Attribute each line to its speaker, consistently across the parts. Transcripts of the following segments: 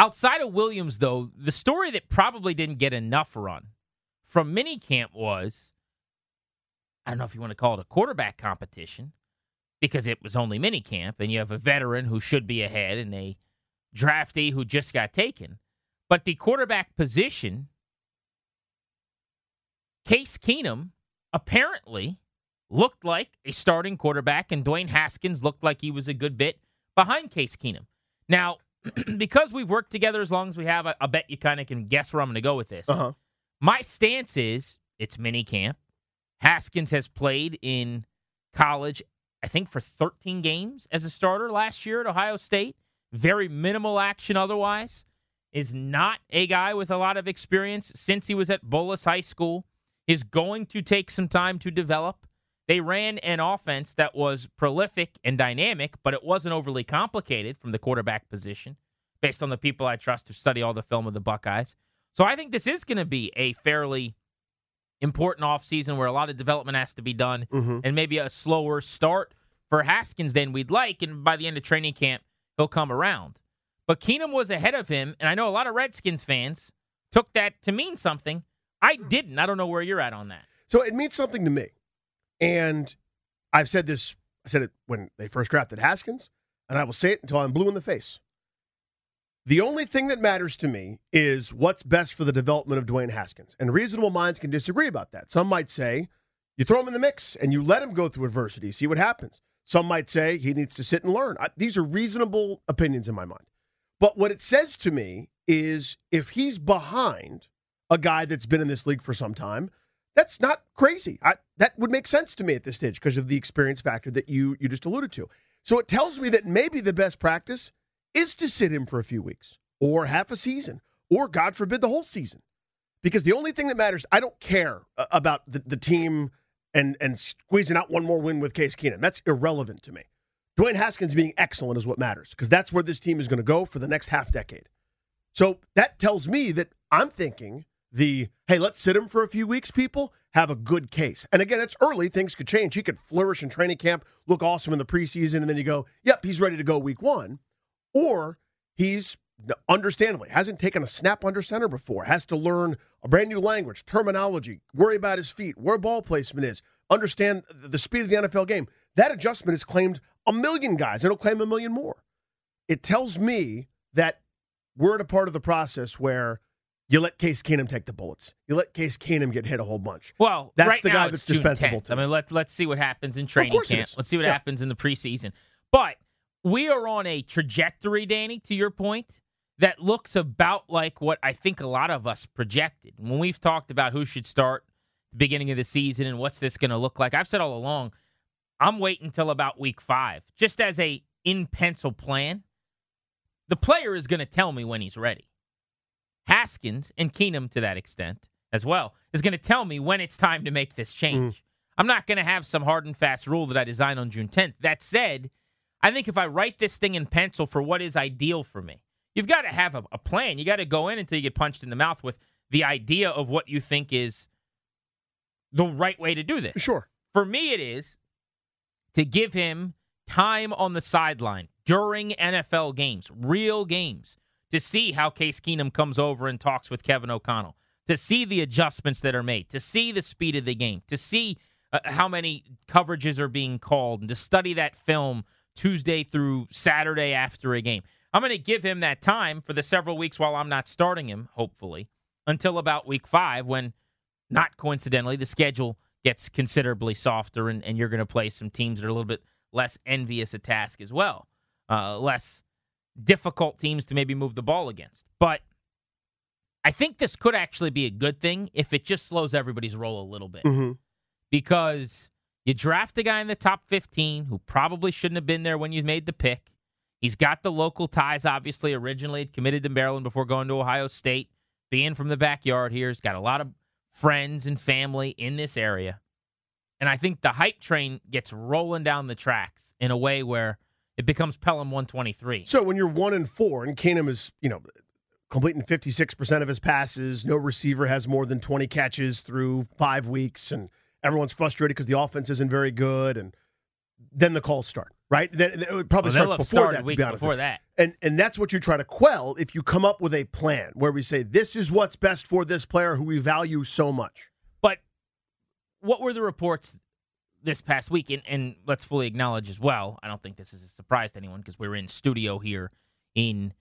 Speaker 1: Outside of Williams, though, the story that probably didn't get enough run from minicamp was I don't know if you want to call it a quarterback competition because it was only minicamp and you have a veteran who should be ahead and a draftee who just got taken. But the quarterback position, Case Keenum apparently looked like a starting quarterback, and Dwayne Haskins looked like he was a good bit behind Case Keenum. Now, because we've worked together as long as we have, I, I bet you kind of can guess where I'm going to go with this.
Speaker 2: Uh-huh.
Speaker 1: My stance is it's mini camp. Haskins has played in college, I think, for 13 games as a starter last year at Ohio State. Very minimal action otherwise. Is not a guy with a lot of experience since he was at Bullis High School. Is going to take some time to develop. They ran an offense that was prolific and dynamic, but it wasn't overly complicated from the quarterback position, based on the people I trust to study all the film of the Buckeyes. So I think this is going to be a fairly important offseason where a lot of development has to be done
Speaker 2: Mhm.
Speaker 1: and maybe a slower start for Haskins than we'd like. And by the end of training camp, he'll come around. But Keenum was ahead of him, and I know a lot of Redskins fans took that to mean something. I didn't. I don't know where you're at on that.
Speaker 2: So it means something to me. And I've said this, I said it when they first drafted Haskins, and I will say it until I'm blue in the face. The only thing that matters to me is what's best for the development of Dwayne Haskins. And reasonable minds can disagree about that. Some might say you throw him in the mix and you let him go through adversity, see what happens. Some might say he needs to sit and learn. These are reasonable opinions in my mind. But what it says to me is if he's behind a guy that's been in this league for some time, that's not crazy. I, that would make sense to me at this stage because of the experience factor that you you just alluded to. So it tells me that maybe the best practice is to sit him for a few weeks or half a season or God forbid the whole season. Because the only thing that matters, I don't care uh, about the, the team and and squeezing out one more win with Case Keenum. That's irrelevant to me. Dwayne Haskins being excellent is what matters because that's where this team is going to go for the next half decade. So that tells me that I'm thinking the hey, let's sit him for a few weeks, people have a good case. And again, it's early, things could change. He could flourish in training camp, look awesome in the preseason, and then you go, yep, he's ready to go week one. Or he's understandably hasn't taken a snap under center before, has to learn a brand new language, terminology, worry about his feet, where ball placement is, understand the speed of the NFL game. That adjustment has claimed a million guys. It'll claim a million more. It tells me that we're at a part of the process where you let Case Keenum take the bullets. You let Case Keenum get hit a whole bunch.
Speaker 1: Well,
Speaker 2: That's
Speaker 1: right
Speaker 2: the guy that's dispensable to
Speaker 1: I mean, let's let's see what happens in training camp. Let's see what
Speaker 2: Yeah.
Speaker 1: happens in the preseason. But we are on a trajectory, Danny, to your point, that looks about like what I think a lot of us projected. When we've talked about who should start the beginning of the season and what's this going to look like, I've said all along, I'm waiting until about week five, just as a in pencil plan. The player is going to tell me when he's ready. Haskins and Keenum to that extent as well is going to tell me when it's time to make this change. Mm. I'm not going to have some hard and fast rule that I design on June 10th. That said, I think if I write this thing in pencil for what is ideal for me, you've got to have a, a plan. You got to go in until you get punched in the mouth with the idea of what you think is the right way to do this.
Speaker 2: Sure.
Speaker 1: For me, it is to give him time on the sideline during NFL games, real games, to see how Case Keenum comes over and talks with Kevin O'Connell, to see the adjustments that are made, to see the speed of the game, to see uh, how many coverages are being called, and to study that film Tuesday through Saturday after a game. I'm going to give him that time for the several weeks while I'm not starting him, hopefully, until about week five when, not coincidentally, the schedule gets considerably softer and, and you're going to play some teams that are a little bit less envious a task as well, uh, less difficult teams to maybe move the ball against. But I think this could actually be a good thing if it just slows everybody's roll a little bit
Speaker 2: Mm-hmm.
Speaker 1: because you draft a guy in the top 15 who probably shouldn't have been there when you made the pick. He's got the local ties, obviously, originally committed to Maryland before going to Ohio State, being from the backyard here. He's got a lot of friends and family in this area. And I think the hype train gets rolling down the tracks in a way where it becomes Pelham 123.
Speaker 2: So when you're one and four, and Keenum is, you know, completing 56% of his passes, no receiver has more than 20 catches through five weeks, and everyone's frustrated because the offense isn't very good, and then the calls start, right? Then it probably
Speaker 1: Well,
Speaker 2: starts before that, to be honest.
Speaker 1: before that.
Speaker 2: And and that's what you try to quell if you come up with a plan where we say this is what's best for this player who we value so much.
Speaker 1: But what were the reports this past week? And, and let's fully acknowledge as well, I don't think this is a surprise to anyone because we're in studio here in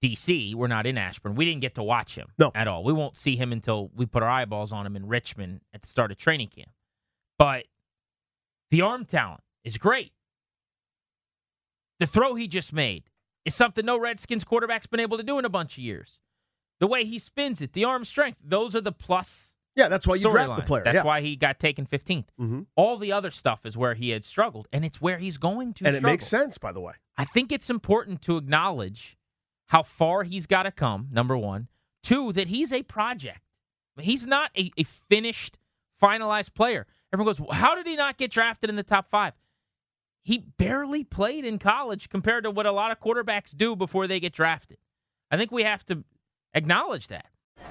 Speaker 1: D.C. We're not in Ashburn. We didn't get to watch him
Speaker 2: No.
Speaker 1: at all. We won't see him until we put our eyeballs on him in Richmond at the start of training camp. But the arm talent is great. The throw he just made is something no Redskins quarterback's been able to do in a bunch of years. The way he spins it, the arm strength, those are the plus
Speaker 2: Yeah, that's why you draft the player.
Speaker 1: That's
Speaker 2: yeah.
Speaker 1: why he got taken 15th.
Speaker 2: hmm
Speaker 1: All the other stuff is where he had struggled, and it's where he's going to
Speaker 2: And it makes sense, by the way.
Speaker 1: I think it's important to acknowledge how far he's got to come, number one. Two, that he's a project. He's not a, a finished, finalized player. Everyone goes, well, how did he not get drafted in the top five? He barely played in college compared to what a lot of quarterbacks do before they get drafted. I think we have to acknowledge that.